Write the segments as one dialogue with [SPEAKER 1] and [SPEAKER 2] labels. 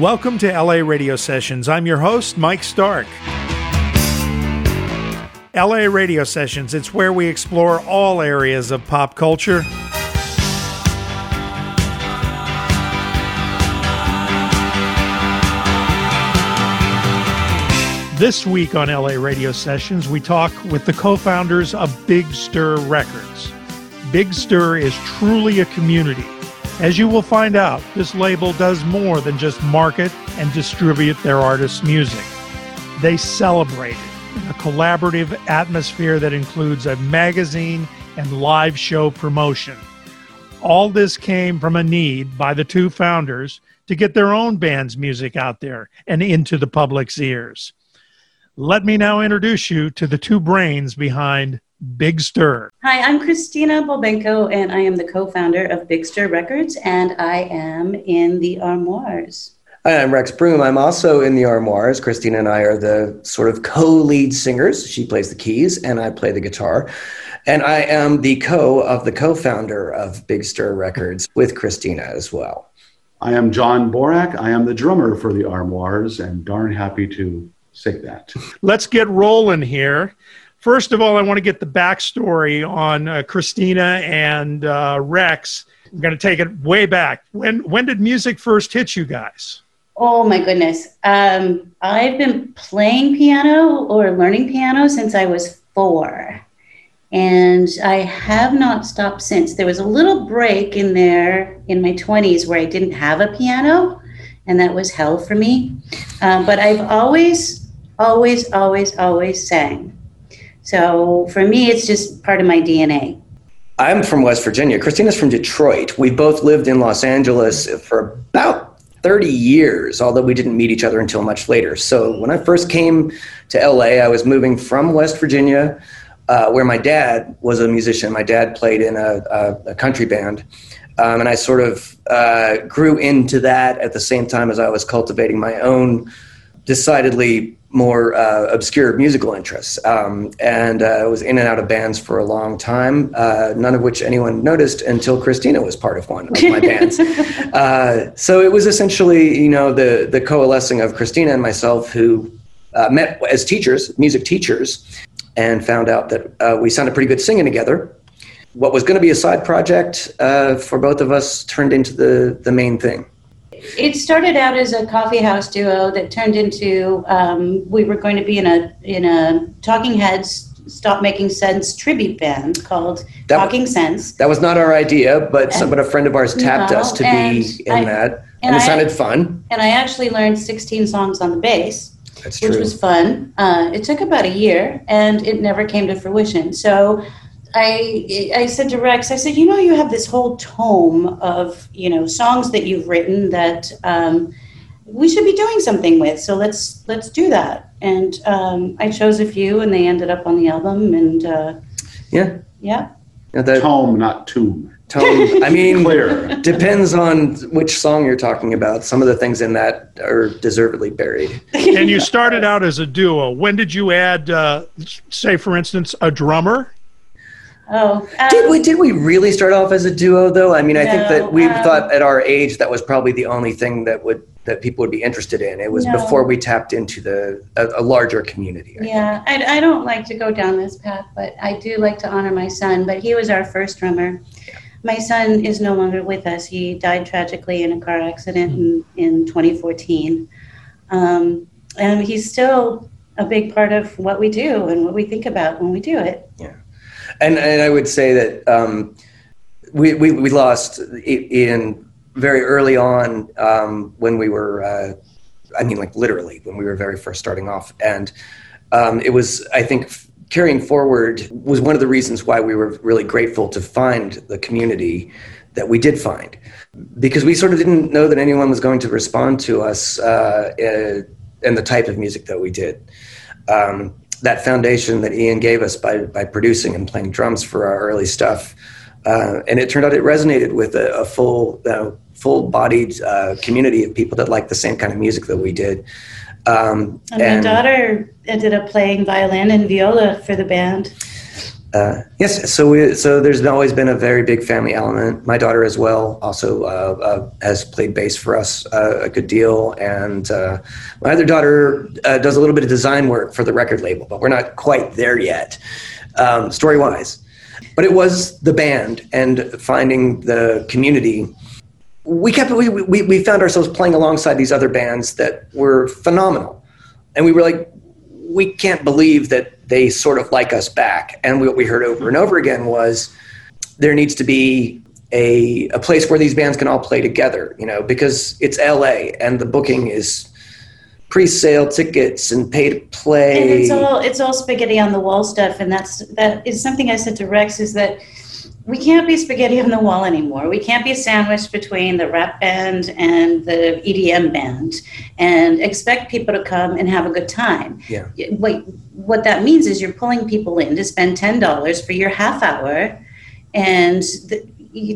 [SPEAKER 1] Welcome to LA Radio Sessions. I'm your host, Mike Stark. LA Radio Sessions, it's where we explore all areas of pop culture. This week on LA Radio Sessions, we talk with the co founders of Big Stir Records. Big Stir is truly a community as you will find out, this label does more than just market and distribute their artists' music. They celebrate it in a collaborative atmosphere that includes a magazine and live show promotion. All this came from a need by the two founders to get their own band's music out there and into the public's ears. Let me now introduce you to the two brains behind Big Stir.
[SPEAKER 2] Hi, I'm Christina Bulbenko, and I am the co founder of Big Stir Records, and I am in the Armoires.
[SPEAKER 3] Hi, I'm Rex Broome. I'm also in the Armoires. Christina and I are the sort of co lead singers. She plays the keys, and I play the guitar. And I am the co of the co founder of Big Stir Records with Christina as well.
[SPEAKER 4] I am John Borack. I am the drummer for the Armoires, and darn happy to say that.
[SPEAKER 1] Let's get rolling here. First of all, I want to get the backstory on uh, Christina and uh, Rex. I'm going to take it way back. When when did music first hit you guys?
[SPEAKER 2] Oh my goodness. Um, I've been playing piano or learning piano since I was four. And I have not stopped since. There was a little break in there in my 20s where I didn't have a piano, and that was hell for me. Um, but I've always, always, always, always sang. So for me, it's just part of my DNA.
[SPEAKER 3] I'm from West Virginia. Christina's from Detroit. We both lived in Los Angeles for about 30 years, although we didn't meet each other until much later. So when I first came to LA, I was moving from West Virginia, uh, where my dad was a musician. My dad played in a, a, a country band. Um, and I sort of uh, grew into that at the same time as I was cultivating my own decidedly more uh, obscure musical interests. Um, and uh, was in and out of bands for a long time, uh, none of which anyone noticed until Christina was part of one of my bands. Uh, so it was essentially, you know, the, the coalescing of Christina and myself who uh, met as teachers, music teachers, and found out that uh, we sounded pretty good singing together. What was going to be a side project for both of us turned into the, the main thing
[SPEAKER 2] it started out as a coffee house duo that turned into um, we were going to be in a in a Talking Heads Stop Making Sense tribute band called that, Talking Sense.
[SPEAKER 3] That was not our idea, but and, but a friend of ours tapped no, us to be in I, that, and, and it sounded fun.
[SPEAKER 2] And I actually learned 16 songs on the bass.
[SPEAKER 3] That's
[SPEAKER 2] which
[SPEAKER 3] true.
[SPEAKER 2] was fun. Uh, it took about a year, and it never came to fruition. So I I said to Rex, I said, you know, you have this whole tome of you know songs that you've written that um, we should be doing something with. So let's let's do that. And um, I chose a few, and they ended up on the album. And uh,
[SPEAKER 3] yeah,
[SPEAKER 2] yeah,
[SPEAKER 4] yeah that, tome, not tomb.
[SPEAKER 3] Tone. I mean, Clear. depends on which song you're talking about. Some of the things in that are deservedly buried.
[SPEAKER 1] and you started out as a duo. When did you add, uh, say, for instance, a drummer?
[SPEAKER 2] Oh, um,
[SPEAKER 3] did we did we really start off as a duo though? I mean, I think that we um, thought at our age that was probably the only thing that would that people would be interested in. It was no. before we tapped into the a, a larger community.
[SPEAKER 2] I yeah, I, I, don't like to go down this path, but I do like to honor my son. But he was our first drummer. Yeah. My son is no longer with us. He died tragically in a car accident mm-hmm. in, in 2014, um, and he's still a big part of what we do and what we think about when we do it.
[SPEAKER 3] And and I would say that um, we, we, we lost in very early on um, when we were, uh, I mean, like literally when we were very first starting off, and um, it was I think carrying forward was one of the reasons why we were really grateful to find the community that we did find because we sort of didn't know that anyone was going to respond to us uh, and the type of music that we did. Um, that foundation that Ian gave us by by producing and playing drums for our early stuff, uh, and it turned out it resonated with a, a full uh, full bodied uh, community of people that liked the same kind of music that we did.
[SPEAKER 2] Um, and, and, my daughter ended up playing violin and viola for the band.
[SPEAKER 3] Uh, yes, so we, so there's always been a very big family element. My daughter as well also uh, uh, has played bass for us uh, a good deal, and uh, my other daughter uh, does a little bit of design work for the record label, but we're not quite there yet, um, story wise. But it was the band and finding the community. We kept we, we, we found ourselves playing alongside these other bands that were phenomenal, and we were like, we can't believe that they sort of like us back. And what we heard over and over again was there needs to be a, a place where these bands can all play together, you know, because it's LA and the booking is pre-sale tickets and pay to play.
[SPEAKER 2] And it's all it's all spaghetti on the wall stuff, and that's that is something I said to Rex is that we can't be spaghetti on the wall anymore. We can't be sandwiched between the rap band and the EDM band and expect people to come and have a good time.
[SPEAKER 3] Yeah.
[SPEAKER 2] Wait, what that means is you're pulling people in to spend $10 for your half hour and the,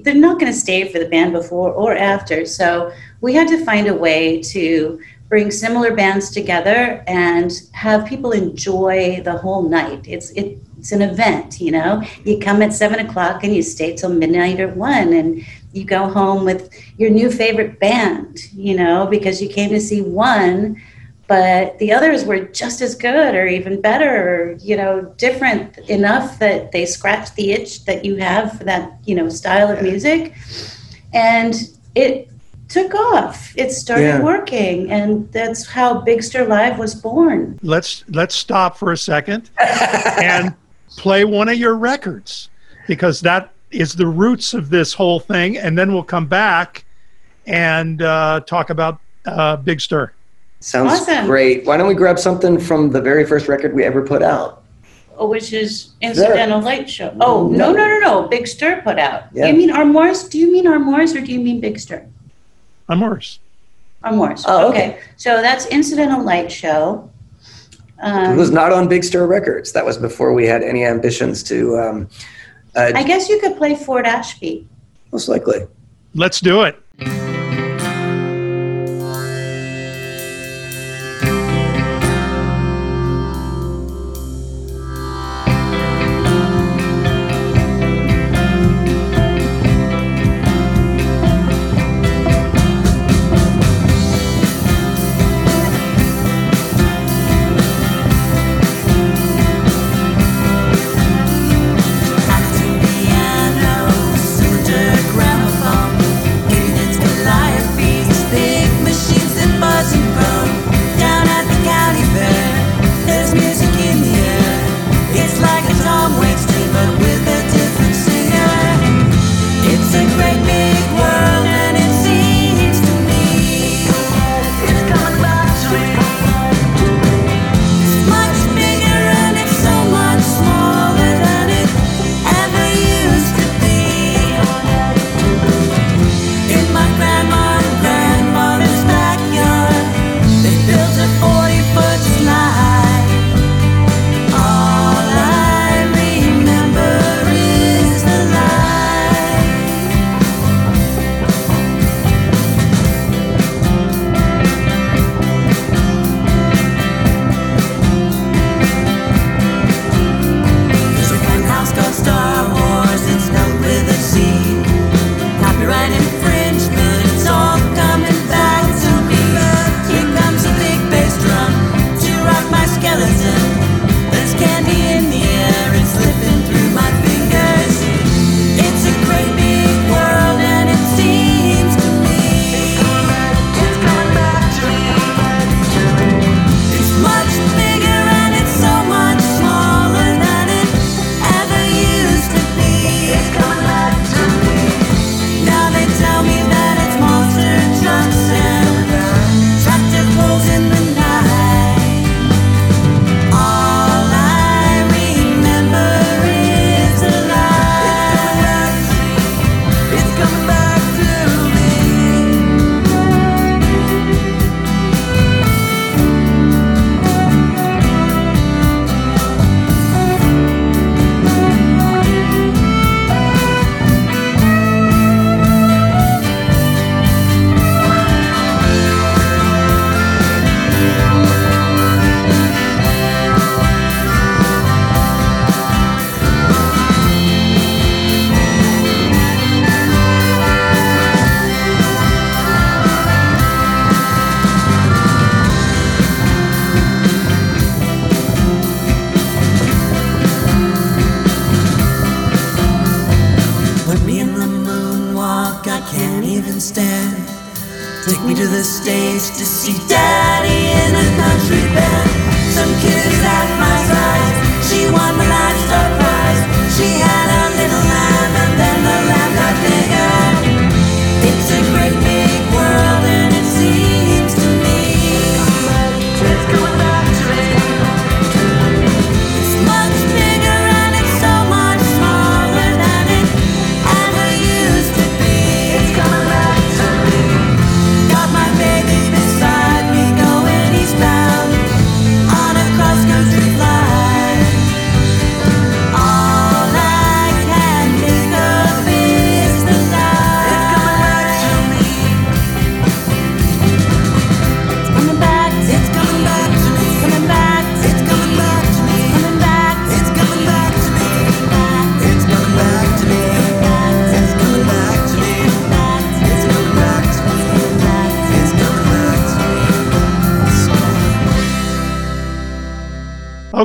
[SPEAKER 2] they're not going to stay for the band before or after. So we had to find a way to bring similar bands together and have people enjoy the whole night. It's it it's an event, you know. You come at seven o'clock and you stay till midnight or one, and you go home with your new favorite band, you know, because you came to see one, but the others were just as good or even better, or, you know, different enough that they scratched the itch that you have for that, you know, style of music. And it took off. It started yeah. working, and that's how Big Stir Live was born.
[SPEAKER 1] Let's let's stop for a second and play one of your records because that is the roots of this whole thing. And then we'll come back and uh, talk about uh, Big Stir.
[SPEAKER 3] Sounds awesome. great. Why don't we grab something from the very first record we ever put out?
[SPEAKER 2] Oh, which is Incidental Light Show. Oh, no, no, no, no. Big Stir put out. Yeah. You mean Armoires? Do you mean Armoires or do you mean Big Stir?
[SPEAKER 1] Armoires.
[SPEAKER 2] Armoires. Oh, okay. okay. So that's Incidental Light Show.
[SPEAKER 3] Um, it was not on Big Stir Records. That was before we had any ambitions to. Um,
[SPEAKER 2] uh, I guess you could play Fort Ashby.
[SPEAKER 3] Most likely.
[SPEAKER 1] Let's do it.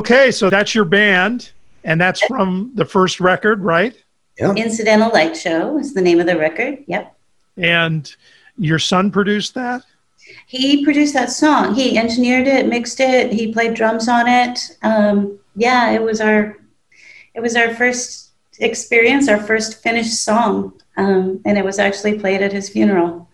[SPEAKER 1] Okay, so that's your band, and that's from the first record, right?
[SPEAKER 3] Yeah.
[SPEAKER 2] Incidental Light Show is the name of the record. Yep.
[SPEAKER 1] And your son produced that?
[SPEAKER 2] He produced that song. He engineered it, mixed it. He played drums on it. Um, yeah, it was our it was our first experience, our first finished song, um, and it was actually played at his funeral.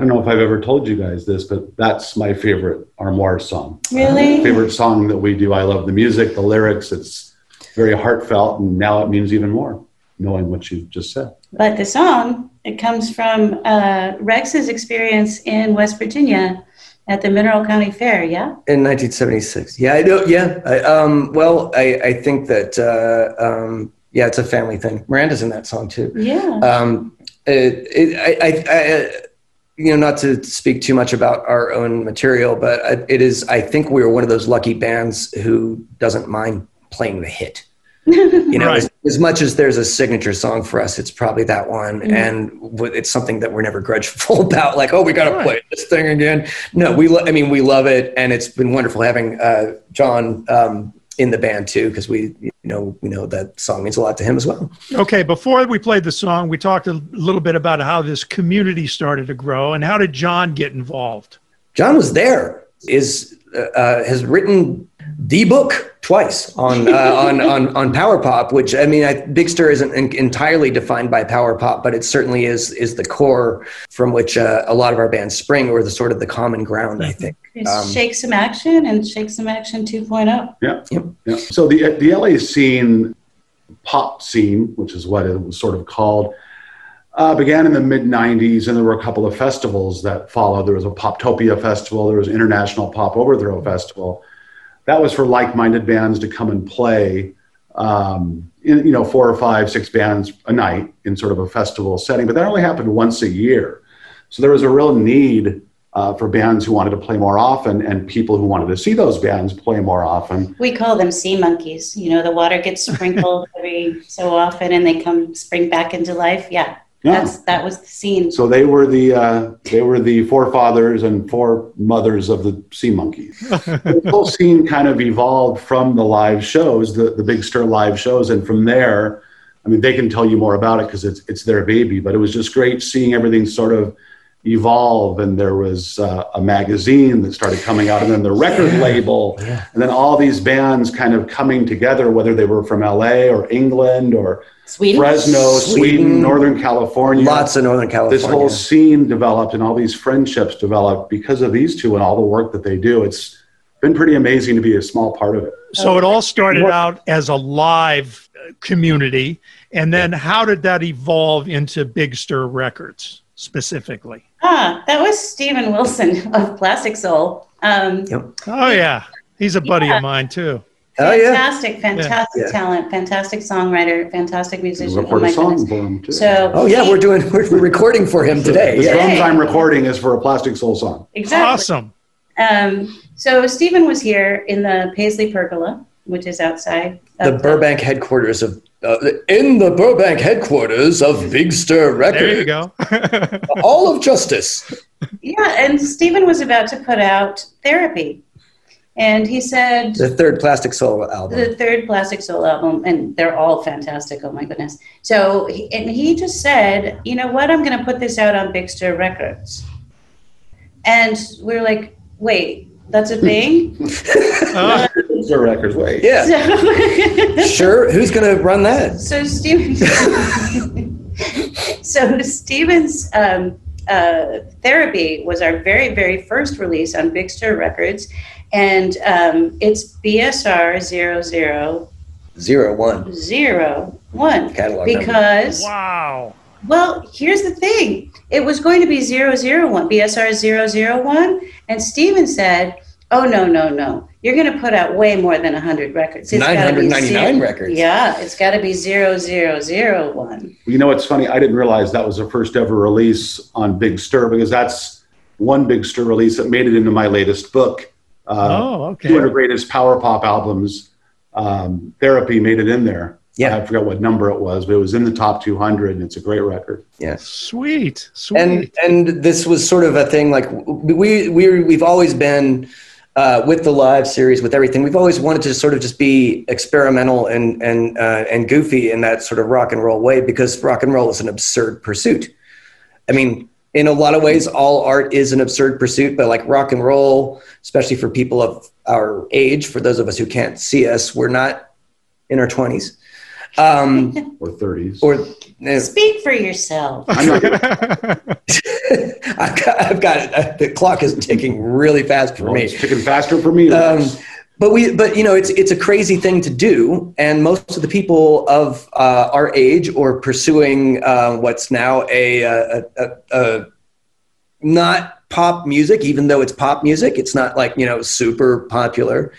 [SPEAKER 4] I don't know if I've ever told you guys this, but that's my favorite Armoire song.
[SPEAKER 2] Really?
[SPEAKER 4] favorite song that we do. I love the music, the lyrics. It's very heartfelt, and now it means even more knowing what you just said.
[SPEAKER 2] But the song it comes from uh, Rex's experience in West Virginia at the Mineral County Fair. Yeah.
[SPEAKER 3] In 1976. Yeah, I know. Yeah. I, um, well, I, I think that, uh, um, yeah, it's a family thing. Miranda's in that song too.
[SPEAKER 2] Yeah.
[SPEAKER 3] Um, it, it, I, I, I, you know, not to speak too much about our own material, but it is, I think we are one of those lucky bands who doesn't mind playing the hit. You know,
[SPEAKER 1] Right.
[SPEAKER 3] as, as much as there's a signature song for us, it's probably that one.
[SPEAKER 2] Mhm.
[SPEAKER 3] And w- it's something that we're never grudgeful about, like, oh, we got to play this thing again. No, we, lo- I mean, we love it. And it's been wonderful having uh, John um, in the band too, because we, you know, we know that song means a lot to him as well.
[SPEAKER 1] Okay, before we played the song, we talked a little bit about how this community started to grow and how did John get involved?
[SPEAKER 3] John was there. Is uh, uh, has written the book twice on uh, on on on power pop, which I mean, I, Big Stir isn't en- entirely defined by power pop, but it certainly is is the core from which uh, a lot of our bands spring, or the sort of the common ground. I think. Um,
[SPEAKER 2] Shake Some Action and Shake Some Action oh. 2.0.
[SPEAKER 4] Yeah.
[SPEAKER 3] Yep.
[SPEAKER 4] yeah. So the the LA scene, pop scene, which is what it was sort of called, uh, began in the mid '90s, and there were a couple of festivals that followed. There was a Poptopia festival. There was International Pop Overthrow Festival. That was for like-minded bands to come and play. Um, in, you know, four or five, six bands a night in sort of a festival setting, but that only happened once a year. So there was a real need uh, for bands who wanted to play more often and people who wanted to see those bands play more often.
[SPEAKER 2] We call them sea monkeys. You know, the water gets sprinkled every so often and they come spring back into life. Yeah.
[SPEAKER 4] Yeah.
[SPEAKER 2] That's that was the scene.
[SPEAKER 4] So they were the uh, they were the forefathers and foremothers of the sea monkeys. the whole scene kind of evolved from the live shows, the the Big Stir live shows, and from there, I mean, they can tell you more about it because it's it's their baby. But it was just great seeing everything sort of evolve, and there was uh, a magazine that started coming out, and then the record label,
[SPEAKER 3] Yeah.
[SPEAKER 4] and then all these bands kind of coming together, whether they were from L.A. or England or
[SPEAKER 2] Sweden.
[SPEAKER 4] Fresno, Sweden,
[SPEAKER 3] Sweden.
[SPEAKER 4] Northern California
[SPEAKER 3] Lots of Northern California.
[SPEAKER 4] this whole scene developed and all these friendships developed because of these two and all the work that they do. It's been pretty amazing to be a small part of it.
[SPEAKER 1] So it all started out as a live uh, community, and then how did that evolve into Big Stir Records specifically?
[SPEAKER 2] Ah, that was Stephen Wilson of Plasticsoul. Um,
[SPEAKER 1] Oh yeah, he's a buddy
[SPEAKER 2] Yeah.
[SPEAKER 1] of mine too.
[SPEAKER 3] Oh yeah.
[SPEAKER 2] fantastic, fantastic
[SPEAKER 3] Yeah.
[SPEAKER 2] talent, fantastic songwriter, fantastic musician. Oh
[SPEAKER 4] record
[SPEAKER 2] my
[SPEAKER 4] a song
[SPEAKER 2] goodness.
[SPEAKER 4] for them too.
[SPEAKER 2] So
[SPEAKER 3] Oh yeah,
[SPEAKER 2] he-
[SPEAKER 3] we're doing we're, we're recording for him today.
[SPEAKER 4] the
[SPEAKER 3] Yeah.
[SPEAKER 4] drums I'm recording is for a Plasticsoul song.
[SPEAKER 2] exactly.
[SPEAKER 1] Awesome.
[SPEAKER 2] Um, so Stephen was here in the Paisley Pergola, which is outside
[SPEAKER 3] The
[SPEAKER 2] of
[SPEAKER 3] Burbank headquarters of uh, in the Burbank headquarters of Big Stir Records.
[SPEAKER 1] There you go.
[SPEAKER 3] All of Justice.
[SPEAKER 2] Yeah, and Stephen was about to put out therapy. And he said,
[SPEAKER 3] The third Plasticsoul album.
[SPEAKER 2] the third Plasticsoul album, and they're all fantastic. Oh my goodness! So, and he just said, you know what? I'm going to put this out on Big Stir Records, and we're like, wait, that's a thing?
[SPEAKER 1] Uh,
[SPEAKER 4] Those are records. Wait.
[SPEAKER 3] yeah.
[SPEAKER 2] So,
[SPEAKER 3] Sure. Who's going to run that?
[SPEAKER 2] so Steven, so Steven's um, uh, therapy was our very, very first release on Big Stir Records, and um, it's BSR zero zero
[SPEAKER 3] Zero one
[SPEAKER 2] zero one
[SPEAKER 3] catalog number.
[SPEAKER 2] because
[SPEAKER 1] wow.
[SPEAKER 2] well here's the thing it was going to be 001 bsr 001 and steven said oh no no no you're going to put out way more than 100 records gotta be
[SPEAKER 3] 999 records.
[SPEAKER 2] yeah it's got to be 0001
[SPEAKER 4] You know what's funny? I didn't realize that was the first ever release on Big Stir because that's one Big Stir release that made it into my latest book. Uh,
[SPEAKER 1] oh, okay.
[SPEAKER 4] 200 greatest power pop albums. Um, Therapy made it in there.
[SPEAKER 3] Yeah.
[SPEAKER 4] I forgot what number it was, but it was in the top 200, and it's a great record.
[SPEAKER 1] Sweet. Sweet.
[SPEAKER 3] and and this was sort of a thing like we we we've always been uh, with the live series with everything we've always wanted to sort of just be experimental and and uh, and goofy in that sort of rock and roll way because rock and roll is an absurd pursuit. I mean in a lot of ways all art is an absurd pursuit but like rock and roll especially for people of our age for those of us who can't see us we're not in our 20s um,
[SPEAKER 4] Or 30s.
[SPEAKER 3] or eh,
[SPEAKER 2] speak for yourself.
[SPEAKER 4] I'm not,
[SPEAKER 3] I've got, I've got. Uh, The clock is ticking really fast for
[SPEAKER 4] well,
[SPEAKER 3] me.
[SPEAKER 4] it's ticking faster for me.
[SPEAKER 3] Um, but we, but you know, it's it's a crazy thing to do, and most of the people of uh, our age or pursuing uh, what's now a, a, a, a not pop music, even though it's pop music, it's not like you know super popular.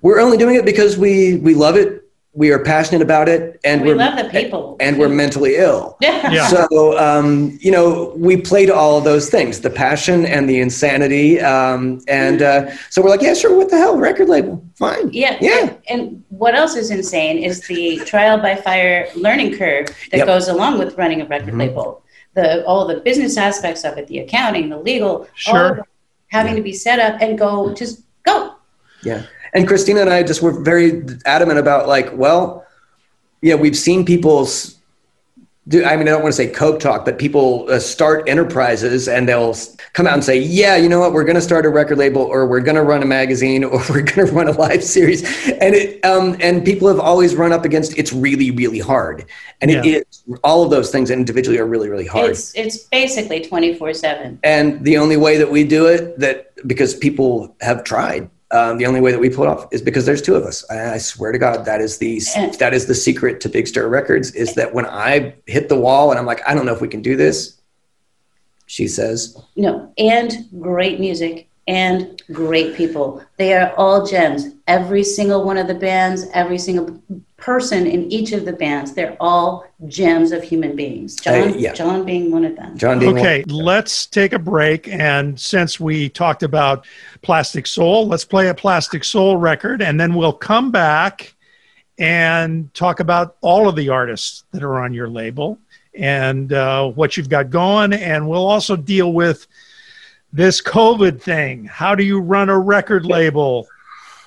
[SPEAKER 3] We're only doing it because we we love it. We are passionate about it, and
[SPEAKER 2] we
[SPEAKER 3] are
[SPEAKER 2] love the people
[SPEAKER 3] and we're mentally ill.
[SPEAKER 1] Yeah.
[SPEAKER 3] So, um, you know, we play to all of those things the passion and the insanity. Um, and uh, so we're like, yeah, sure, what the hell? Record label, fine.
[SPEAKER 2] Yeah,
[SPEAKER 3] Yeah.
[SPEAKER 2] And what else is insane is the trial by fire learning curve that
[SPEAKER 3] Yep.
[SPEAKER 2] goes along with running a record
[SPEAKER 1] Mm-hmm.
[SPEAKER 2] label. The all the business aspects of it, the accounting, the legal, all
[SPEAKER 1] Sure.
[SPEAKER 2] of it having to be set up and go just go.
[SPEAKER 3] Yeah. And Christina and I just were very adamant about like, well, yeah, we've seen people's do I mean I don't want to say coke talk, but people uh, start enterprises and they'll come out and say, "Yeah, you know what? We're going to start a record label, or we're going to run a magazine, or we're going to run a live series." And it um, and people have always run up against it's really really hard, and it
[SPEAKER 1] Yeah.
[SPEAKER 3] is all of those things individually are really really hard.
[SPEAKER 2] It's it's basically twenty four seven.
[SPEAKER 3] And the only way that we do it, that because people have tried, um, the only way that we pull it off is because there's two of us. I, I swear to God, that is the that is the secret to Big Stir Records. Is that when I hit the wall and I'm like, I don't know if we can do this. She says,
[SPEAKER 2] No, and great music and great people. They are all gems. Every single one of the bands, every single person in each of the bands, they're all gems of human beings. John,
[SPEAKER 3] Uh, yeah.
[SPEAKER 2] John being one of them.
[SPEAKER 3] John Dean.
[SPEAKER 1] Okay, let's take a break. And since we talked about Plasticsoul, let's play a Plasticsoul record, and then we'll come back and talk about all of the artists that are on your label and uh, what you've got going. And we'll also deal with this COVID thing. How do you run a record label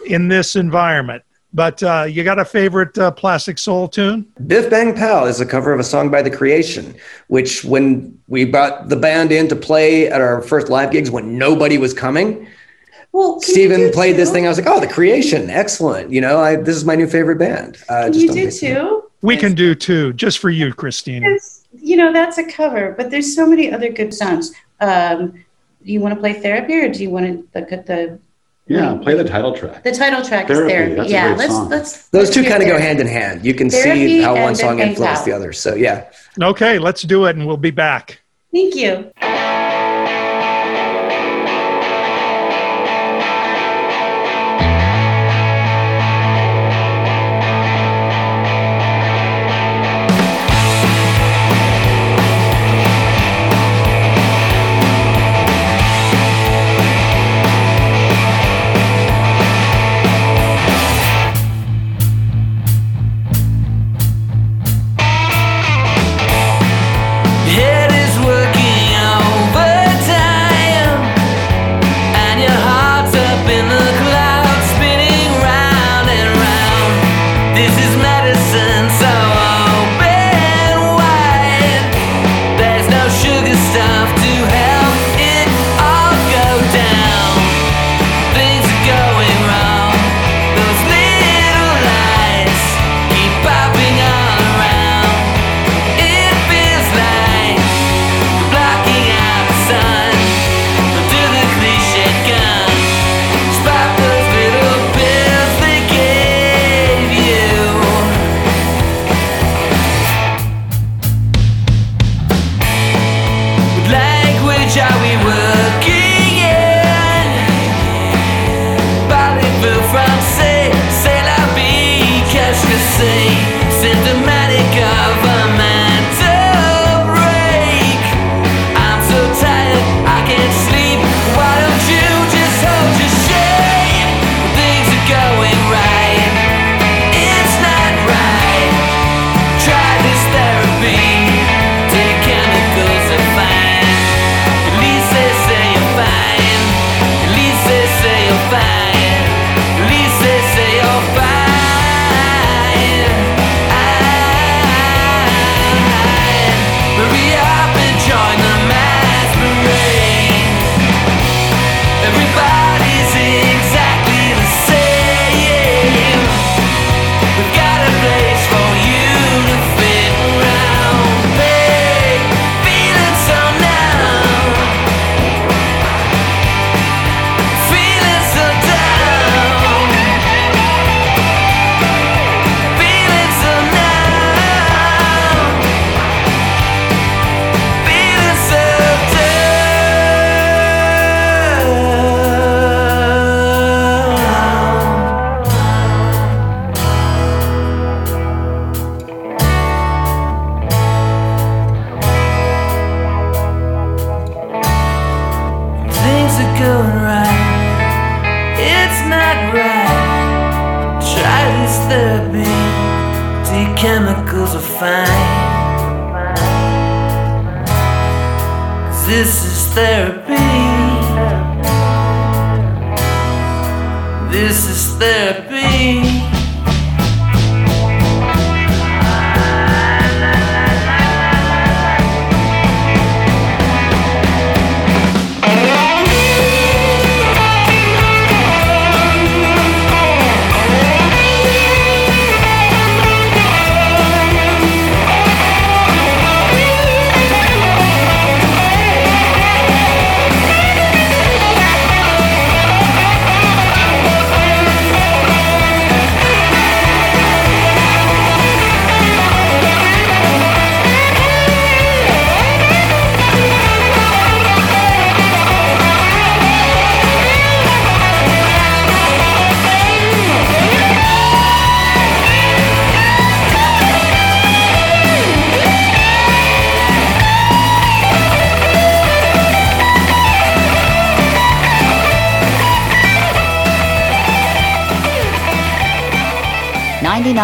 [SPEAKER 1] in this environment? But uh, you got a favorite uh, Plasticsoul tune?
[SPEAKER 3] Biff Bang Pow is a cover of a song by The Creation, which when we brought the band in to play at our first live gigs when nobody was coming,
[SPEAKER 2] Well, can you
[SPEAKER 3] Steven played this thing. I was like, oh, The Creation, excellent. You know, I, this is my new favorite band. Uh,
[SPEAKER 2] Can
[SPEAKER 3] just
[SPEAKER 2] you
[SPEAKER 3] don't
[SPEAKER 2] do
[SPEAKER 3] think-
[SPEAKER 2] two?
[SPEAKER 1] We can do two, just for you, Christina.
[SPEAKER 2] You know, that's a cover, but there's so many other good songs. Um, do you want to play therapy or do you want to look at the
[SPEAKER 4] yeah, play the title track.
[SPEAKER 2] the title track
[SPEAKER 4] Therapy,
[SPEAKER 2] is therapy?
[SPEAKER 4] that's a
[SPEAKER 2] yeah,
[SPEAKER 4] great
[SPEAKER 2] let's
[SPEAKER 4] song.
[SPEAKER 2] let's
[SPEAKER 3] Those
[SPEAKER 2] let's
[SPEAKER 3] two kind of go hand in hand. You can see how one song
[SPEAKER 2] Big Bang
[SPEAKER 3] influenced the other. So yeah.
[SPEAKER 1] Okay, let's do it, and we'll be back.
[SPEAKER 2] Thank you.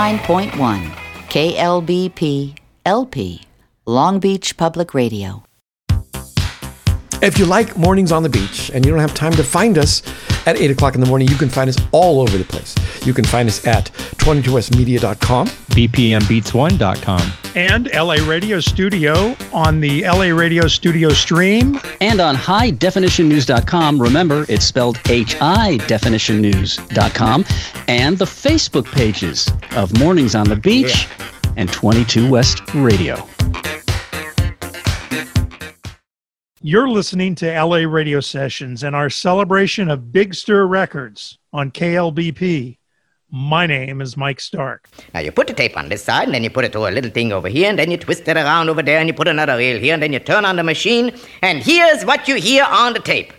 [SPEAKER 5] 89.1 KLBP LP, Long Beach Public Radio.
[SPEAKER 6] If you like Mornings on the Beach and you don't have time to find us, at 8 o'clock in the morning, you can find us all over the place. You can find us at 22westmedia.com.
[SPEAKER 7] bpmbeats1.com.
[SPEAKER 1] And LA Radio Studio on the LA Radio Studio stream.
[SPEAKER 8] and on highdefinitionnews.com. Remember, it's spelled H-I-definitionnews.com. And the Facebook pages of Mornings on the Beach and 22 West Radio.
[SPEAKER 1] You're listening to LA Radio Sessions and our celebration of Big Stir Records on KLBP. My name is Mike Stark.
[SPEAKER 9] Now you put the tape on this side, and then you put it to a little thing over here, and then you twist it around over there, and you put another reel here, and then you turn on the machine, and here's what you hear on the tape.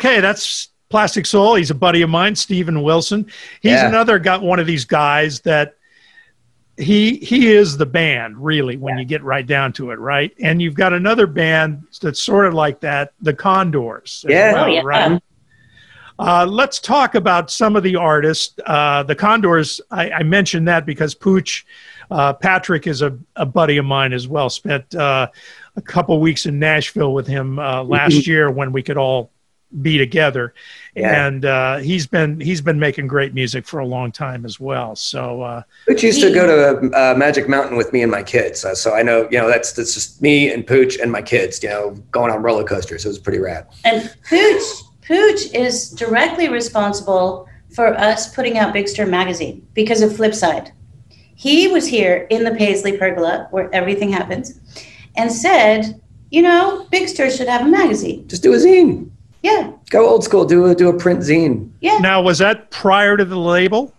[SPEAKER 1] Okay, that's Plasticsoul. He's a buddy of mine, Steven Wilson. He's
[SPEAKER 3] Yeah.
[SPEAKER 1] another got one of these guys that he he is the band really when you get right down to it, right? And you've got another band that's sort of like that, the Condors.
[SPEAKER 3] Yeah.
[SPEAKER 1] well,
[SPEAKER 2] Oh, yeah.
[SPEAKER 1] right. Uh, let's talk about some of the artists. Uh, the Condors, I, I mentioned that because Pooch, uh, Patrick is a, a buddy of mine as well. Spent uh, a couple weeks in Nashville with him uh, last year when we could all be together,
[SPEAKER 3] Yeah.
[SPEAKER 1] and uh, he's been he's been making great music for a long time as well. So uh,
[SPEAKER 3] Pooch used to go to uh, Magic Mountain with me and my kids, uh, so I know you know that's that's just me and Pooch and my kids, you know, going on roller coasters. It was pretty rad.
[SPEAKER 2] And Pooch, Pooch is directly responsible for us putting out Big Stir magazine because of Flipside. He was here in the Paisley Pergola where everything happens and said, you know, Big Stir should have a magazine.
[SPEAKER 3] Just do a zine.
[SPEAKER 2] Yeah,
[SPEAKER 3] Go old school. Do a do a print zine.
[SPEAKER 2] yeah.
[SPEAKER 1] now, was that prior to the label?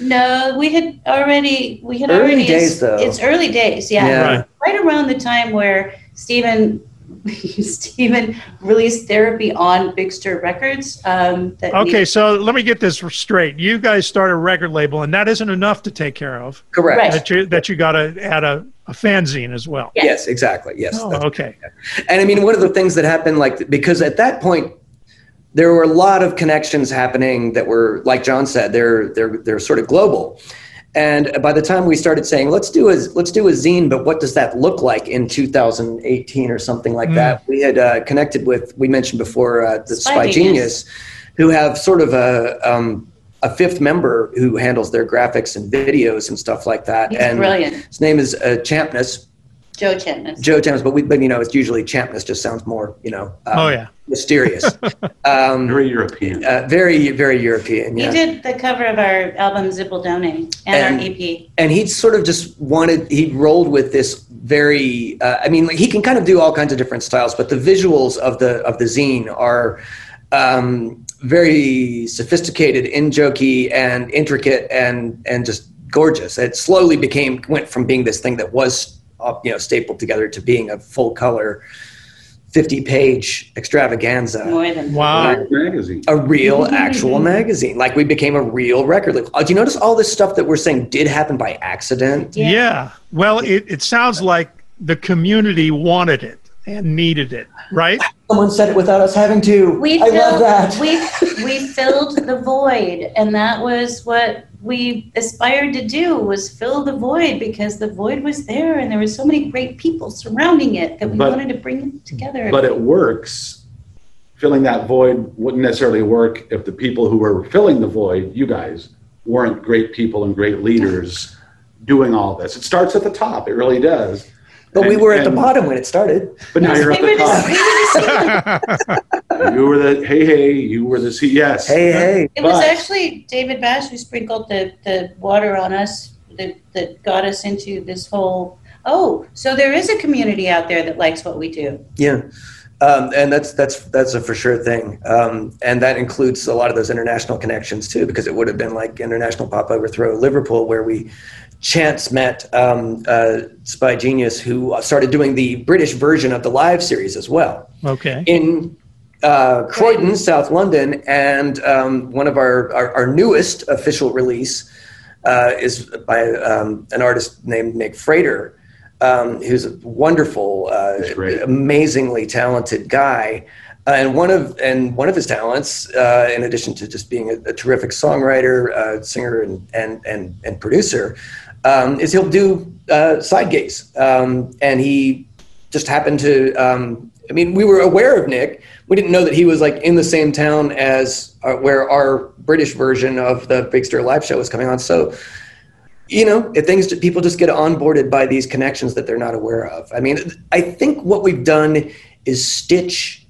[SPEAKER 2] No, we had already we had
[SPEAKER 3] Early
[SPEAKER 2] already
[SPEAKER 3] days, though.
[SPEAKER 2] It's early days, yeah.
[SPEAKER 3] Yeah.
[SPEAKER 1] Right.
[SPEAKER 2] Right around the time where Stephen Stephen released therapy on Big Stir Records. Um, that we-
[SPEAKER 1] Okay, so let me get this straight. You guys start a record label, and that isn't enough to take care of.
[SPEAKER 3] Correct.
[SPEAKER 2] Right.
[SPEAKER 1] That you that you got to add a, a fanzine as well.
[SPEAKER 2] Yes.
[SPEAKER 3] Yes, exactly. Yes.
[SPEAKER 1] Oh,
[SPEAKER 3] That's-
[SPEAKER 1] okay.
[SPEAKER 3] And I mean, one of the things that happened, like, because at that point, there were a lot of connections happening that were, like John said, they're they're they're sort of global. And by the time we started saying, let's do a let's do a zine, but what does that look like in 2018 or something like that? We had uh, connected with we mentioned before uh, the
[SPEAKER 2] Spy
[SPEAKER 3] Spy,
[SPEAKER 2] Genius.
[SPEAKER 3] Genius, who have sort of a um, a fifth member who handles their graphics and videos and stuff like that.
[SPEAKER 2] He's
[SPEAKER 3] and
[SPEAKER 2] brilliant.
[SPEAKER 3] His name is uh, Champness.
[SPEAKER 2] Joe Chapman.
[SPEAKER 3] Joe Champness, but we, but you know, it's usually Champness just sounds more, you know, um,
[SPEAKER 1] Oh yeah.
[SPEAKER 3] mysterious. um,
[SPEAKER 4] Very European.
[SPEAKER 3] uh, very, very European.
[SPEAKER 2] He did the cover of our album Zibaldone and,
[SPEAKER 3] And-
[SPEAKER 2] our EP.
[SPEAKER 3] and he sort of just wanted, he rolled with this very, uh, I mean, like, he can kind of do all kinds of different styles, but the visuals of the, of the zine are, um, very sophisticated, in jokey and intricate and, and just gorgeous. It slowly became, went from being this thing that was, you know, stapled together to being a full color, 50 page extravaganza.
[SPEAKER 2] More than
[SPEAKER 1] Wow.
[SPEAKER 4] magazine.
[SPEAKER 3] a real actual magazine. Like we became a real record label. Uh, do you notice all this stuff that we're saying did happen by accident?
[SPEAKER 2] Yeah.
[SPEAKER 1] Yeah. Well, it, it sounds like the community wanted it and needed it, right?
[SPEAKER 3] Someone said it without us having to.
[SPEAKER 2] We
[SPEAKER 3] I
[SPEAKER 2] filled,
[SPEAKER 3] love that.
[SPEAKER 2] we we filled the void, and that was what we aspired to do was fill the void because the void was there, and there were so many great people surrounding it that we
[SPEAKER 4] But-
[SPEAKER 2] wanted to bring it together.
[SPEAKER 4] but it works. Filling that void wouldn't necessarily work if the people who were filling the void, you guys, weren't great people and great leaders doing all this. It starts at the top. It really does.
[SPEAKER 3] But we were at the bottom when it started.
[SPEAKER 4] But now you're at the top. You were the hey hey. You were the C. Yes.
[SPEAKER 3] Hey, hey.
[SPEAKER 2] It was
[SPEAKER 4] But-
[SPEAKER 2] actually David Bash who sprinkled the, the water on us that, that got us into this whole. Oh, so there is a community out there that likes what we do.
[SPEAKER 3] Yeah. Um, and that's that's that's a for sure thing, um, and that includes a lot of those international connections too, because it would have been like International Pop Overthrow Liverpool, where we chance met um, uh, Spygenius, who started doing the British version of the live series as well.
[SPEAKER 1] Okay.
[SPEAKER 3] in uh, Croydon, South London, and um, one of our, our, our newest official release uh, is by um, an artist named Nick Frater, um, who's a wonderful, uh, amazingly talented guy. Uh, and one of and one of his talents, uh, in addition to just being a, a terrific songwriter, uh, singer, and and and, and producer, um, is he'll do uh, side gigs. Um, and he just happened to. Um, I mean, we were aware of Nick. We didn't know that he was like in the same town as uh, where our British version of the Big Stir live show was coming on. So, you know, things people just get onboarded by these connections that they're not aware of. I mean, I think what we've done is stitch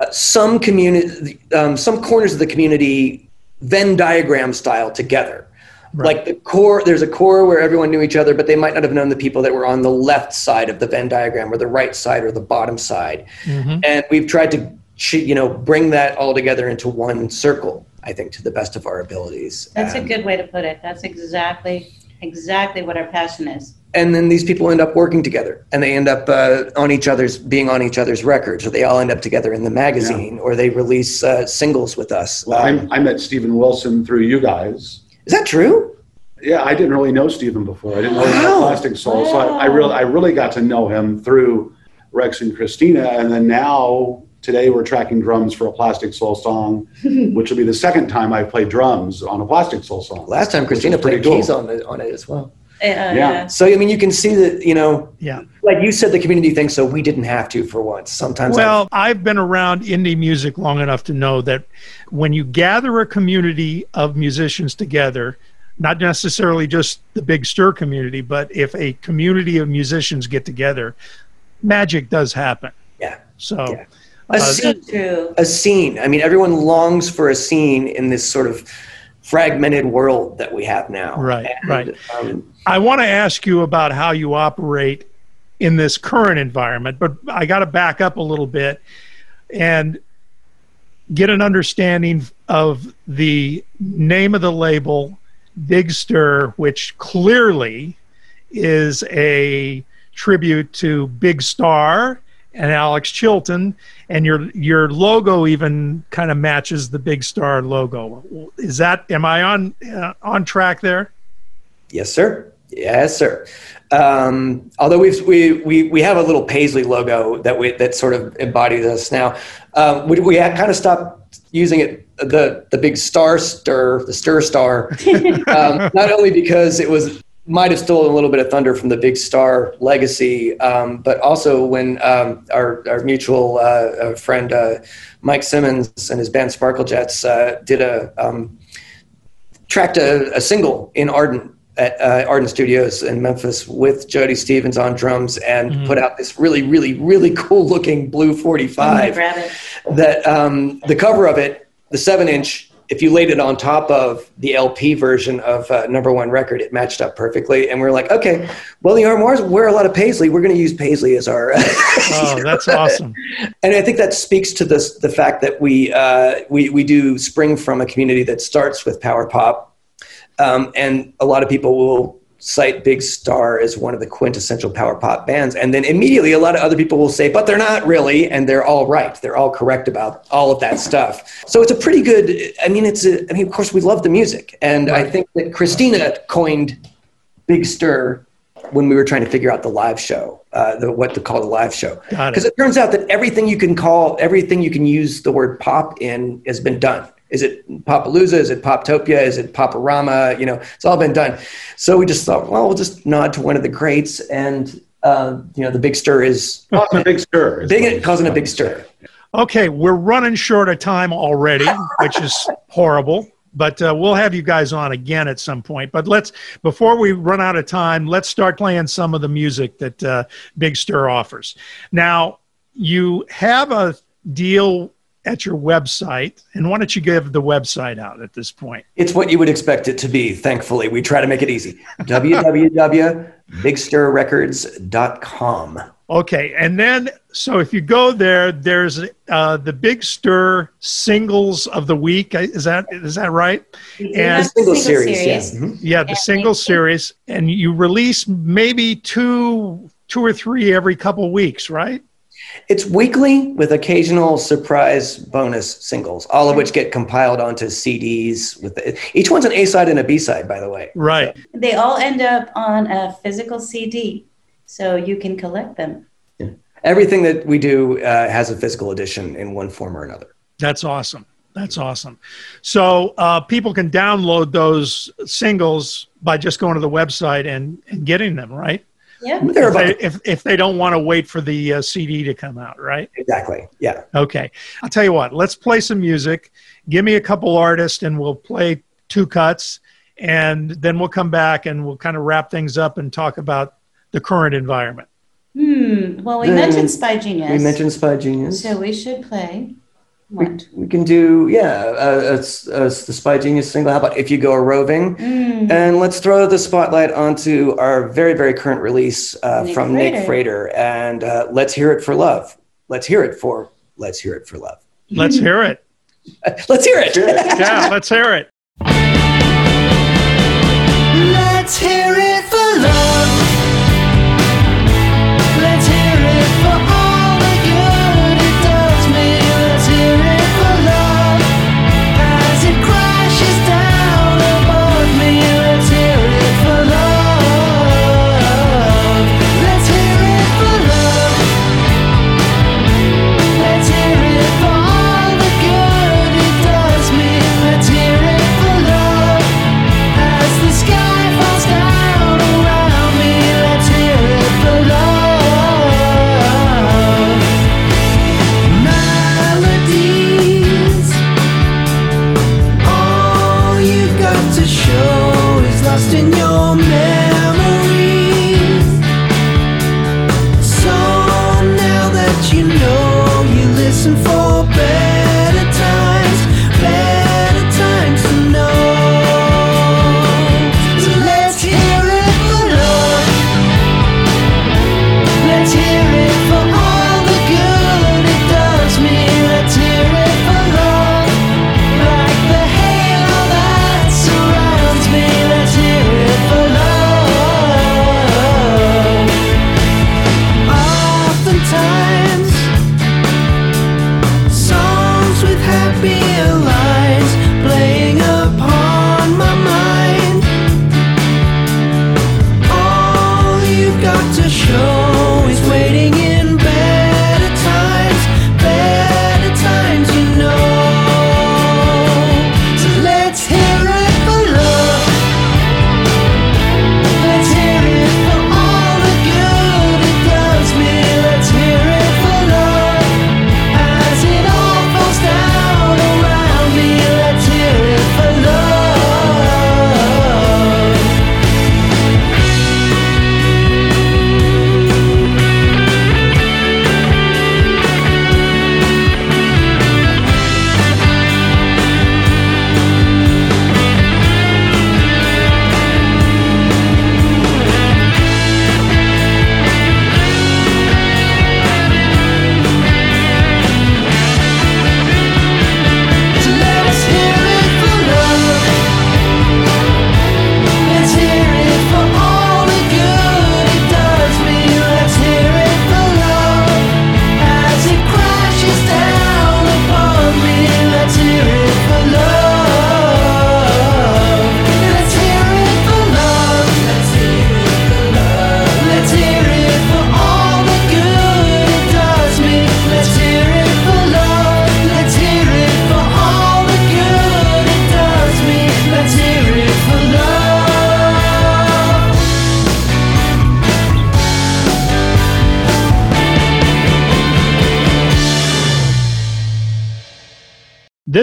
[SPEAKER 3] uh, some community, um, some corners of the community, Venn diagram style together. Like the core, there's a core where everyone knew each other, but they might not have known the people that were on the left side of the Venn diagram, or the right side, or the bottom side. And we've tried to, you know, bring that all together into one circle. I think to the best of our abilities.
[SPEAKER 2] That's a good way to put it. That's exactly exactly what our passion is.
[SPEAKER 3] and then these people end up working together and they end up uh, on each other's being on each other's records or they all end up together in the magazine or they release uh, singles with us
[SPEAKER 4] Well,
[SPEAKER 3] Um,
[SPEAKER 4] I, I met Stephen Wilson through you guys.
[SPEAKER 3] Is that true
[SPEAKER 4] Yeah, I didn't really know Stephen before. I didn't know had
[SPEAKER 3] Wow.
[SPEAKER 4] Plasticsoul, so I, I really, I really got to know him through Rex and Christina, and then now today we're tracking drums for a Plasticsoul song, which will be the second time I've played drums on a Plasticsoul song.
[SPEAKER 3] last time christina played
[SPEAKER 4] pretty
[SPEAKER 3] keys on it, on it as well
[SPEAKER 2] Uh,
[SPEAKER 4] Yeah.
[SPEAKER 3] so i mean you can see that you know
[SPEAKER 1] Yeah.
[SPEAKER 3] like you said the community thinks so we didn't have to for once sometimes
[SPEAKER 1] Well, I've been around indie music long enough to know that when you gather a community of musicians together, not necessarily just the Big Stir community, but if a community of musicians get together, magic does happen.
[SPEAKER 3] yeah
[SPEAKER 1] So,
[SPEAKER 3] Yeah. a
[SPEAKER 1] Uh,
[SPEAKER 3] scene a scene. I mean, everyone longs for a scene in this sort of fragmented world that we have now.
[SPEAKER 1] Right,
[SPEAKER 3] And,
[SPEAKER 1] right.
[SPEAKER 3] Um,
[SPEAKER 1] I want to ask you about how you operate in this current environment, but I got to back up a little bit and get an understanding of the name of the label, Big Stir, which clearly is a tribute to Big Star and Alex Chilton, and your your logo even kind of matches the Big Star logo. Is that am I on uh, on track there?
[SPEAKER 3] yes, sir. Yes, sir. Um, although we've, we we we have a little Paisley logo that we that sort of embodies us now. Um, we we had kind of stopped using it the the big star stir the stir star um, not only because it was might have stolen a little bit of thunder from the big star legacy um, but also when um, our, our mutual uh, uh, friend uh, mike simmons and his band sparkle jets uh, did a um, tracked a, a single in Arden at uh, Ardent Studios in Memphis with Jody Stephens on drums and put out this really, really, really cool looking blue 45 that um, the cover of it, the seven inch, if you laid it on top of the LP version of uh, number one record, it matched up perfectly. And we are like, okay, well, the Armoires wear a lot of Paisley. We're going to use Paisley as our.
[SPEAKER 1] Oh, that's awesome.
[SPEAKER 3] and I think that speaks to this, the fact that we, uh, we, we do spring from a community that starts with power pop. Um, and a lot of people will cite Big Star as one of the quintessential power pop bands. And then immediately a lot of other people will say, but they're not really. And they're all right. They're all correct about all of that stuff. So it's a pretty good, I mean, it's a, I mean, of course, we love the music. And I think that Christina coined Big Stir when we were trying to figure out the live show, uh, the, what to call the live show.
[SPEAKER 1] Got it.
[SPEAKER 3] Because it turns out that everything you can call, everything you can use the word pop in has been done. Is it Popalooza? Is it Poptopia? Is it Poporama? You know, it's all been done. So we just thought, well, we'll just nod to one of the greats, and uh, you know, the big stir is
[SPEAKER 4] Causing a big stir.
[SPEAKER 3] big,
[SPEAKER 4] it's
[SPEAKER 3] causing a big stir.
[SPEAKER 1] Okay, we're running short of time already, which is horrible. But uh, we'll have you guys on again at some point. But let's before we run out of time, let's start playing some of the music that uh, Big Stir offers. Now, you have a deal at your website, and why don't you give the website out at this point?
[SPEAKER 3] It's what you would expect it to be. Thankfully, we try to make it easy. www.bigstirrecords.com.
[SPEAKER 1] Okay, and then so if you go there, there's uh, the Big Stir singles of the week. Is that is that right? And-
[SPEAKER 2] have the
[SPEAKER 3] Single series, yeah. Mhm.
[SPEAKER 1] Yeah, the
[SPEAKER 2] And
[SPEAKER 1] single series, and you release maybe two, two or three every couple weeks, right?
[SPEAKER 3] It's weekly with occasional surprise bonus singles, all of which get compiled onto CDs. With the, each one's an A side and a B side, by the way.
[SPEAKER 1] Right.
[SPEAKER 2] They all end up on a physical CD, so you can collect them.
[SPEAKER 3] Everything that we do uh, has a physical edition in one form or another.
[SPEAKER 1] That's awesome. That's awesome. So uh, people can download those singles by just going to the website and, and getting them, right?
[SPEAKER 2] Yeah.
[SPEAKER 3] They're
[SPEAKER 1] If they, if, if they don't want to wait for the uh, CD to come out, right?
[SPEAKER 3] exactly, yeah.
[SPEAKER 1] Okay. I'll tell you what, let's play some music. Give me a couple artists and we'll play two cuts. And then we'll come back and we'll kind of wrap things up and talk about the current environment.
[SPEAKER 2] Hmm. Well, we
[SPEAKER 3] Then
[SPEAKER 2] mentioned Spygenius.
[SPEAKER 3] We mentioned Spygenius.
[SPEAKER 2] So we should play.
[SPEAKER 3] We, we can do, yeah, uh, it's, uh, it's the Spygenius single. How about If You Go A Roving?
[SPEAKER 2] Mm.
[SPEAKER 3] And let's throw the spotlight onto our very, very current release uh,
[SPEAKER 2] Nick
[SPEAKER 3] from Nick Frater. And uh, let's hear it for love. Let's hear it for Let's Hear It for Love.
[SPEAKER 1] Let's hear it.
[SPEAKER 3] Let's hear it.
[SPEAKER 1] Yeah, let's hear it.
[SPEAKER 10] Let's hear it for love.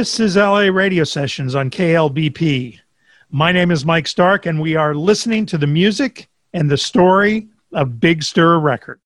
[SPEAKER 11] This is LA Radio Sessions on KLBP. My name is Mike Stark, and we are listening to the music and the story of Big Stir
[SPEAKER 1] Records.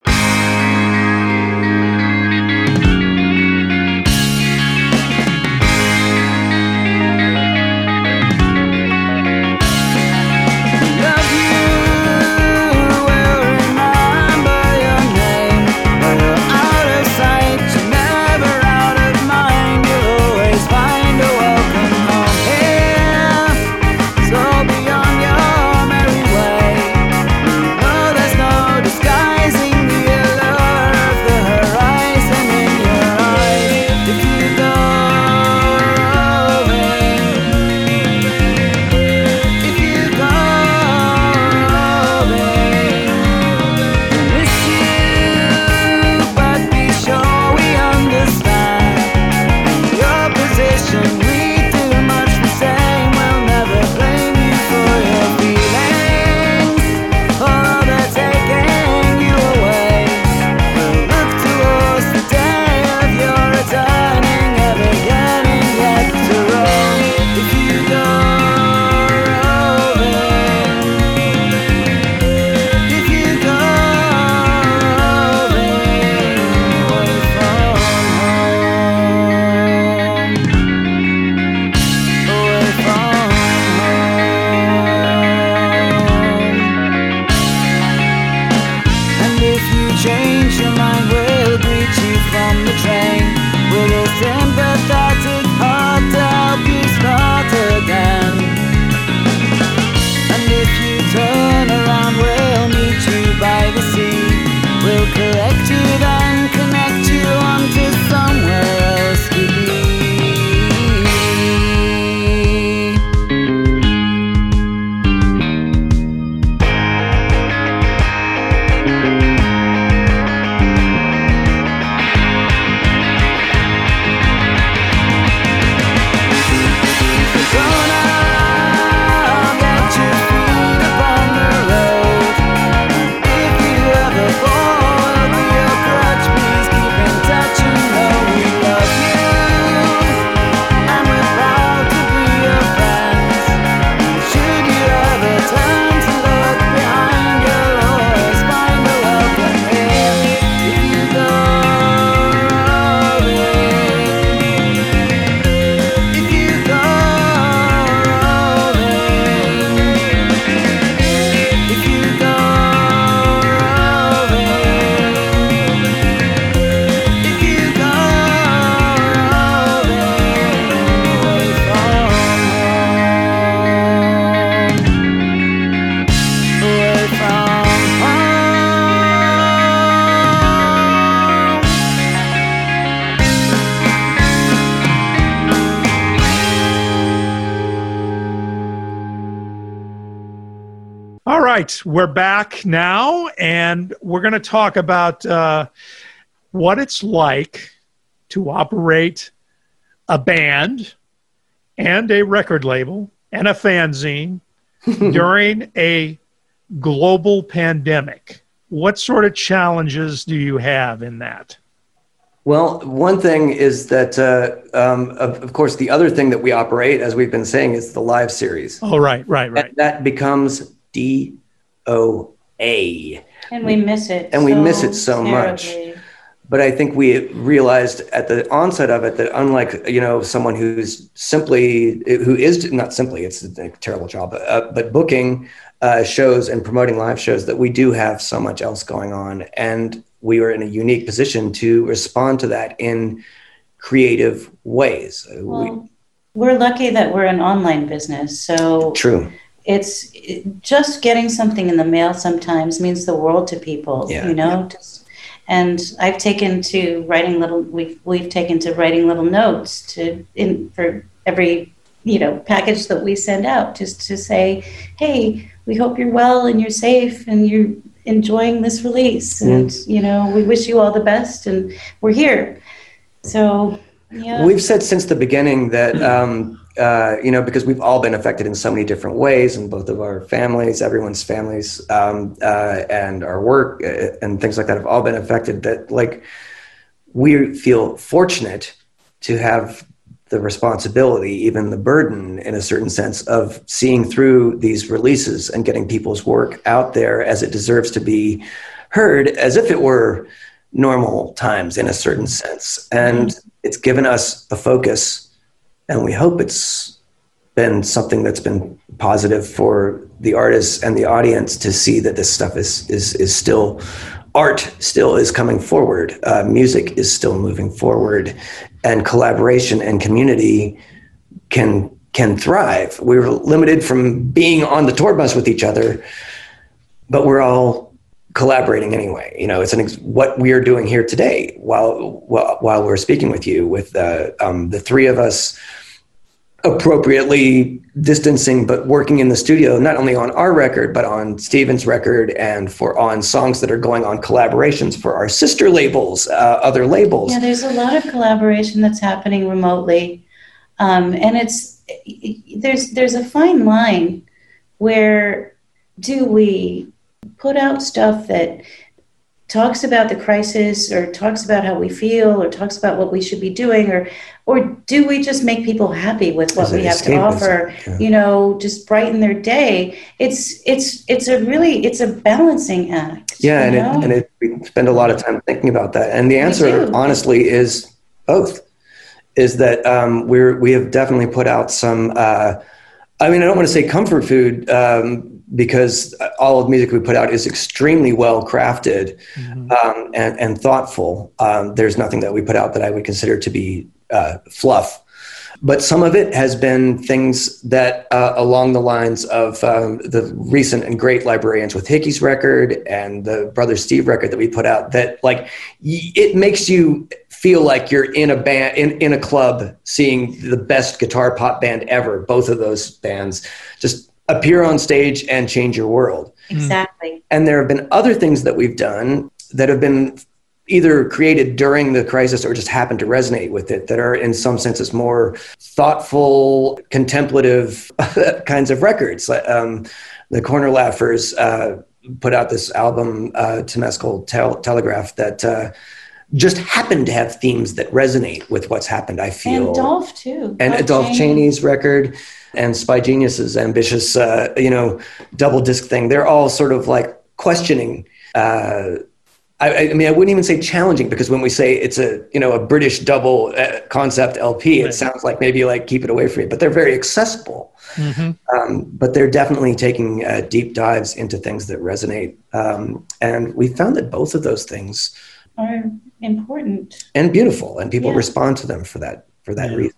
[SPEAKER 1] We're back now, and we're going to talk about uh, what it's like to operate a band and a record label and a fanzine during a global pandemic. What sort of challenges do you have in that?
[SPEAKER 3] Well, one thing is that, uh, um, of, of course, the other thing that we operate, as we've been saying, is the live series.
[SPEAKER 1] Oh, right, right, right.
[SPEAKER 3] And that becomes D O A.
[SPEAKER 2] And we miss it.
[SPEAKER 3] And we miss it so much. But I think we realized at the onset of it that unlike you know someone who's simply who is not simply it's a terrible job, uh, but booking uh, shows and promoting live shows that we do have so much else going on, and we are in a unique position to respond to that in creative ways. Uh, we,
[SPEAKER 2] Well, we're lucky that we're an online business. So
[SPEAKER 3] true.
[SPEAKER 2] It's it, just getting something in the mail sometimes means the world to people,
[SPEAKER 3] Yeah.
[SPEAKER 2] you know? Just, and I've taken to writing little, we've, we've taken to writing little notes to, in, for every, you know, package that we send out just to say, hey, we hope you're well and you're safe and you're enjoying this release. And, you know, we wish you all the best and we're here. So, yeah.
[SPEAKER 3] We've said since the beginning that, um, uh, you know, because we've all been affected in so many different ways, and both of our families, everyone's families, um, uh, and our work uh, and things like that have all been affected. That, like, we feel fortunate to have the responsibility, even the burden, in a certain sense, of seeing through these releases and getting people's work out there as it deserves to be heard, as if it were normal times in a certain sense. And it's given us a focus, and we hope it's been something that's been positive for the artists and the audience to see that this stuff is is is still art still is coming forward. Uh, music is still moving forward. And collaboration and community can can thrive. We're limited from being on the tour bus with each other but we're all collaborating anyway. You know it's an ex- what we are doing here today while while, while we're speaking with you with uh, um, the three of us appropriately distancing but working in the studio not only on our record but on steven's record and for on songs that are going on collaborations for our sister labels uh, other labels.
[SPEAKER 2] Yeah, there's a lot of collaboration that's happening remotely, um, and it's there's there's a fine line where do we put out stuff that talks about the crisis or talks about how we feel or talks about what we should be doing or or do we just make people happy with what we have to offer?
[SPEAKER 3] yeah.
[SPEAKER 2] you know just brighten their day. It's it's it's a really it's a balancing act
[SPEAKER 3] yeah and it, and it, we spend a lot of time thinking about that. And the answer honestly is both is that um, we're we have definitely put out some uh, i mean i don't want to say comfort food um, because all of the music we put out is extremely well crafted um, and, and thoughtful. Um, there's nothing that we put out that i would consider to be uh, fluff. But some of it has been things that uh, along the lines of um, the recent and great librarians with hickey's record and the brother steve record that we put out that like y- it makes you feel like you're in a band in, in a club seeing the best guitar pop band ever both of those bands. Just appear on stage and change your world.
[SPEAKER 2] Exactly.
[SPEAKER 3] And there have been other things that we've done that have been either created during the crisis or just happened to resonate with it that are in some senses more thoughtful contemplative kinds of records. Um, the corner laughers uh, put out this album uh, temescal Tel- telegraph that uh, just happen to have themes that resonate with what's happened i feel
[SPEAKER 2] and dolph too
[SPEAKER 3] and Adolph Chaney's record and Spygenius's ambitious, uh, you know, double disc thing. They're all sort of like questioning. Uh, I, I mean, I wouldn't even say challenging because when we say it's a, you know, a British double uh, concept LP, it sounds like maybe like keep it away from me. But they're very accessible. Um, but they're definitely taking uh, deep dives into things that resonate. Um, and we found that both of those things
[SPEAKER 2] are important
[SPEAKER 3] and beautiful, and people
[SPEAKER 2] Yeah.
[SPEAKER 3] respond to them for that for that reason.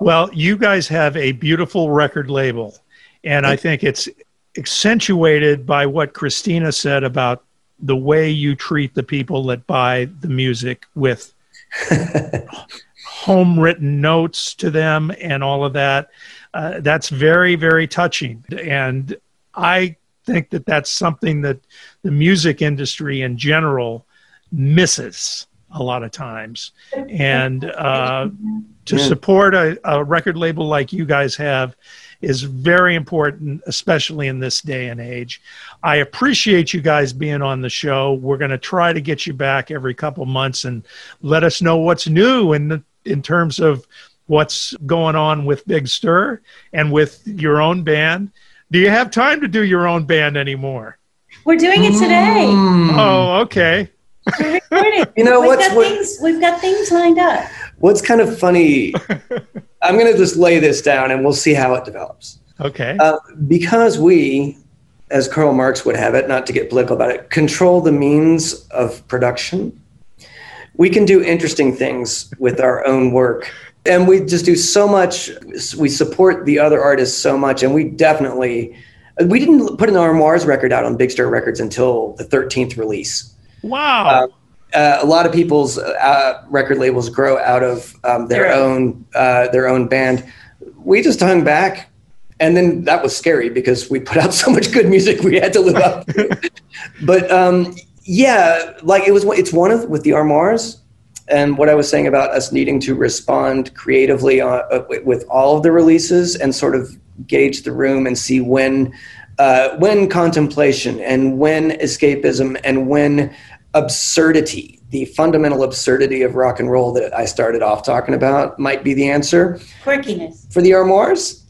[SPEAKER 1] Well, you guys have a beautiful record label, and I think it's accentuated by what Christina said about the way you treat the people that buy the music with home written notes to them and all of that. Uh, that's very, very touching. And I think that that's something that the music industry in general misses a lot of times. And uh, to support a, a record label like you guys have is very important, especially in this day and age. I appreciate you guys being on the show. We're going to try to get you back every couple months and let us know what's new in the, in terms of what's going on with Big Stir and with your own band. Do you have time to do your own band anymore?
[SPEAKER 2] We're doing it today.
[SPEAKER 1] Oh, okay.
[SPEAKER 2] We're recording.
[SPEAKER 3] You know
[SPEAKER 2] we've
[SPEAKER 3] what's
[SPEAKER 2] got
[SPEAKER 3] what-
[SPEAKER 2] things. We've got things lined up.
[SPEAKER 3] What's kind of funny, I'm going to just lay this down and we'll see how it develops.
[SPEAKER 1] Okay.
[SPEAKER 3] Uh, because we, as Karl Marx would have it, not to get political about it, control the means of production, we can do interesting things with our own work. And we just do so much, we support the other artists so much, and we definitely. We didn't put an Armoires record out on Big Stir Records until the 13th release.
[SPEAKER 1] Wow.
[SPEAKER 3] Uh, a lot of people's uh, record labels grow out of um, their own uh, their own band. We just hung back, and then that was scary because we put out so much good music we had to live up. to. but um, yeah, like it was. It's one of with the Armoires, and what I was saying about us needing to respond creatively uh, uh, with, with all of the releases and sort of gauge the room and see when uh, when contemplation and when escapism and when absurdity, the fundamental absurdity of rock and roll that I started off talking about, might be the answer.
[SPEAKER 2] Quirkiness.
[SPEAKER 3] For the Armoires,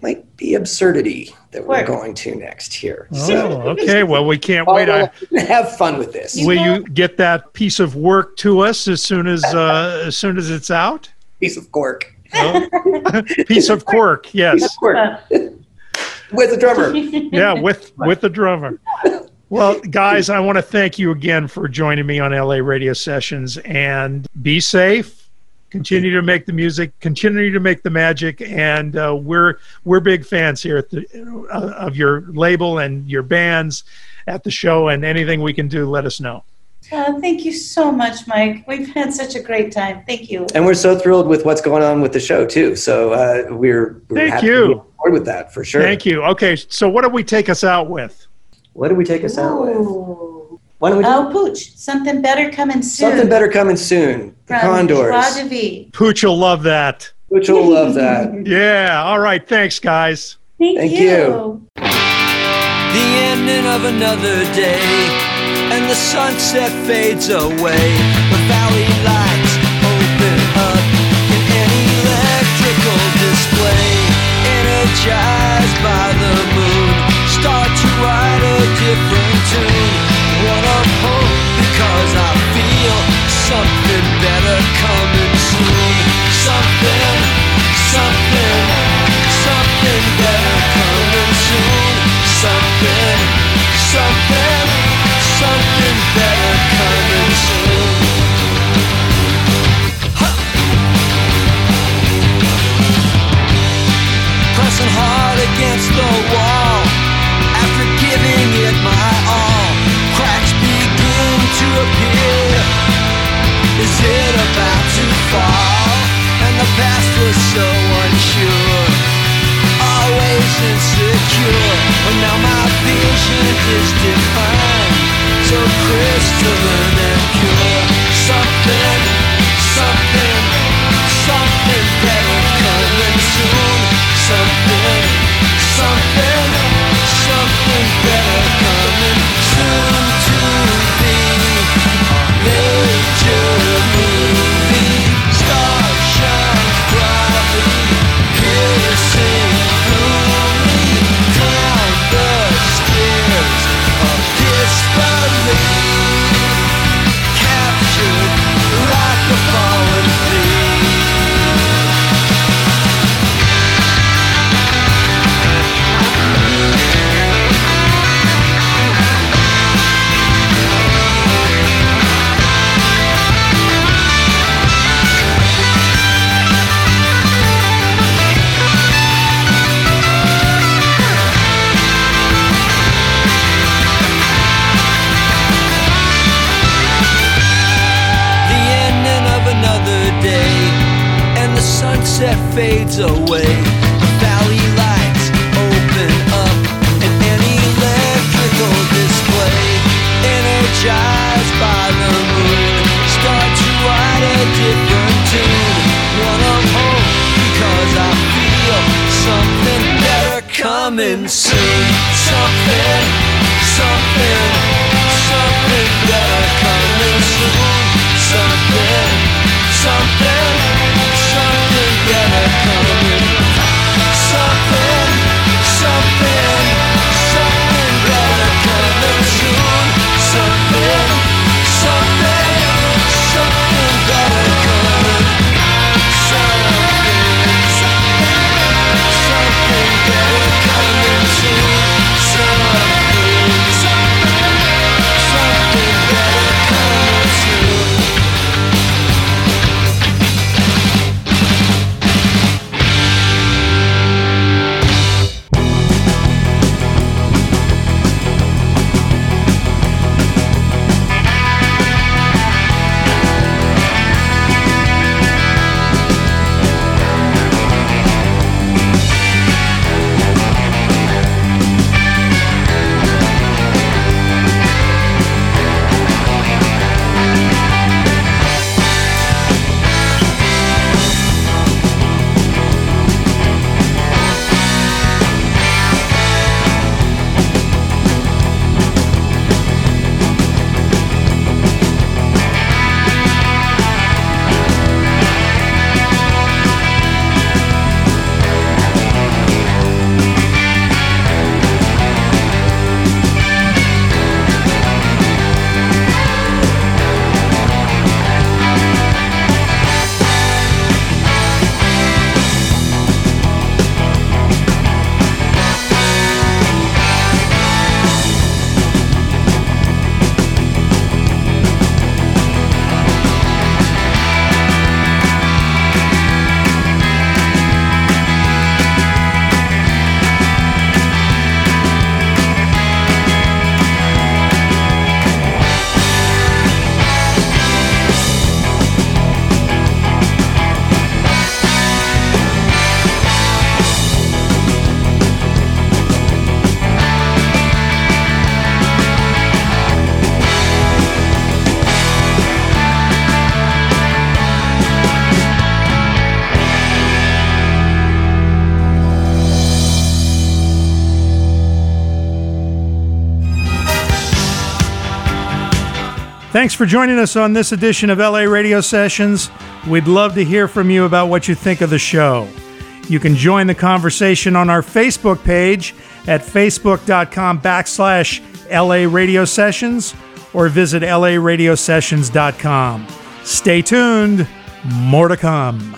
[SPEAKER 3] might be absurdity that we're going to next here.
[SPEAKER 1] Oh, okay. Well, we can't wait. I,
[SPEAKER 3] have fun with this.
[SPEAKER 1] will you get that piece of work to us as soon as uh, as soon as it's out?
[SPEAKER 3] Piece of cork.
[SPEAKER 1] Oh. piece of quirk. Yes.
[SPEAKER 3] Cork. with a drummer.
[SPEAKER 1] Yeah, with with the drummer. Well, guys, I want to thank you again for joining me on LA Radio Sessions and be safe. Continue to make the music, continue to make the magic, and uh, we're we're big fans here at the, uh, of your label and your bands at the show. And anything we can do, let us know.
[SPEAKER 2] Oh, thank you so much, Mike. We've had such a great time. Thank you.
[SPEAKER 3] And we're so thrilled with what's going on with the show too. So uh, we're, we're
[SPEAKER 1] Thank
[SPEAKER 3] happy
[SPEAKER 1] you.
[SPEAKER 3] to be on board with that for sure.
[SPEAKER 1] Thank you. Okay, so what do we take us out with?
[SPEAKER 3] What do we take us out with? Why don't we do
[SPEAKER 2] Oh, Pooch, something better coming soon.
[SPEAKER 3] something better coming soon? The
[SPEAKER 2] from
[SPEAKER 3] Condors.
[SPEAKER 2] Joie.
[SPEAKER 1] Pooch will love that.
[SPEAKER 3] Pooch will love that.
[SPEAKER 1] Yeah. All right. Thanks, guys.
[SPEAKER 2] Thank,
[SPEAKER 3] Thank
[SPEAKER 2] you.
[SPEAKER 3] you.
[SPEAKER 10] The ending of another day, and the sunset fades away. The valley lights open up in an electrical display. Energized by the moon, start to write a different sunset fades away. The valley lights open up, an electrical display, energized by the moon, start to write a different tune. One of hope, because I feel something better coming soon. Something, something.
[SPEAKER 1] Thanks for joining us on this edition of LA Radio Sessions. We'd love to hear from you about what you think of the show. You can join the conversation on our Facebook page at facebook.com backslash LA Radio Sessions or visit laradiosessions.com. Stay tuned, more to come.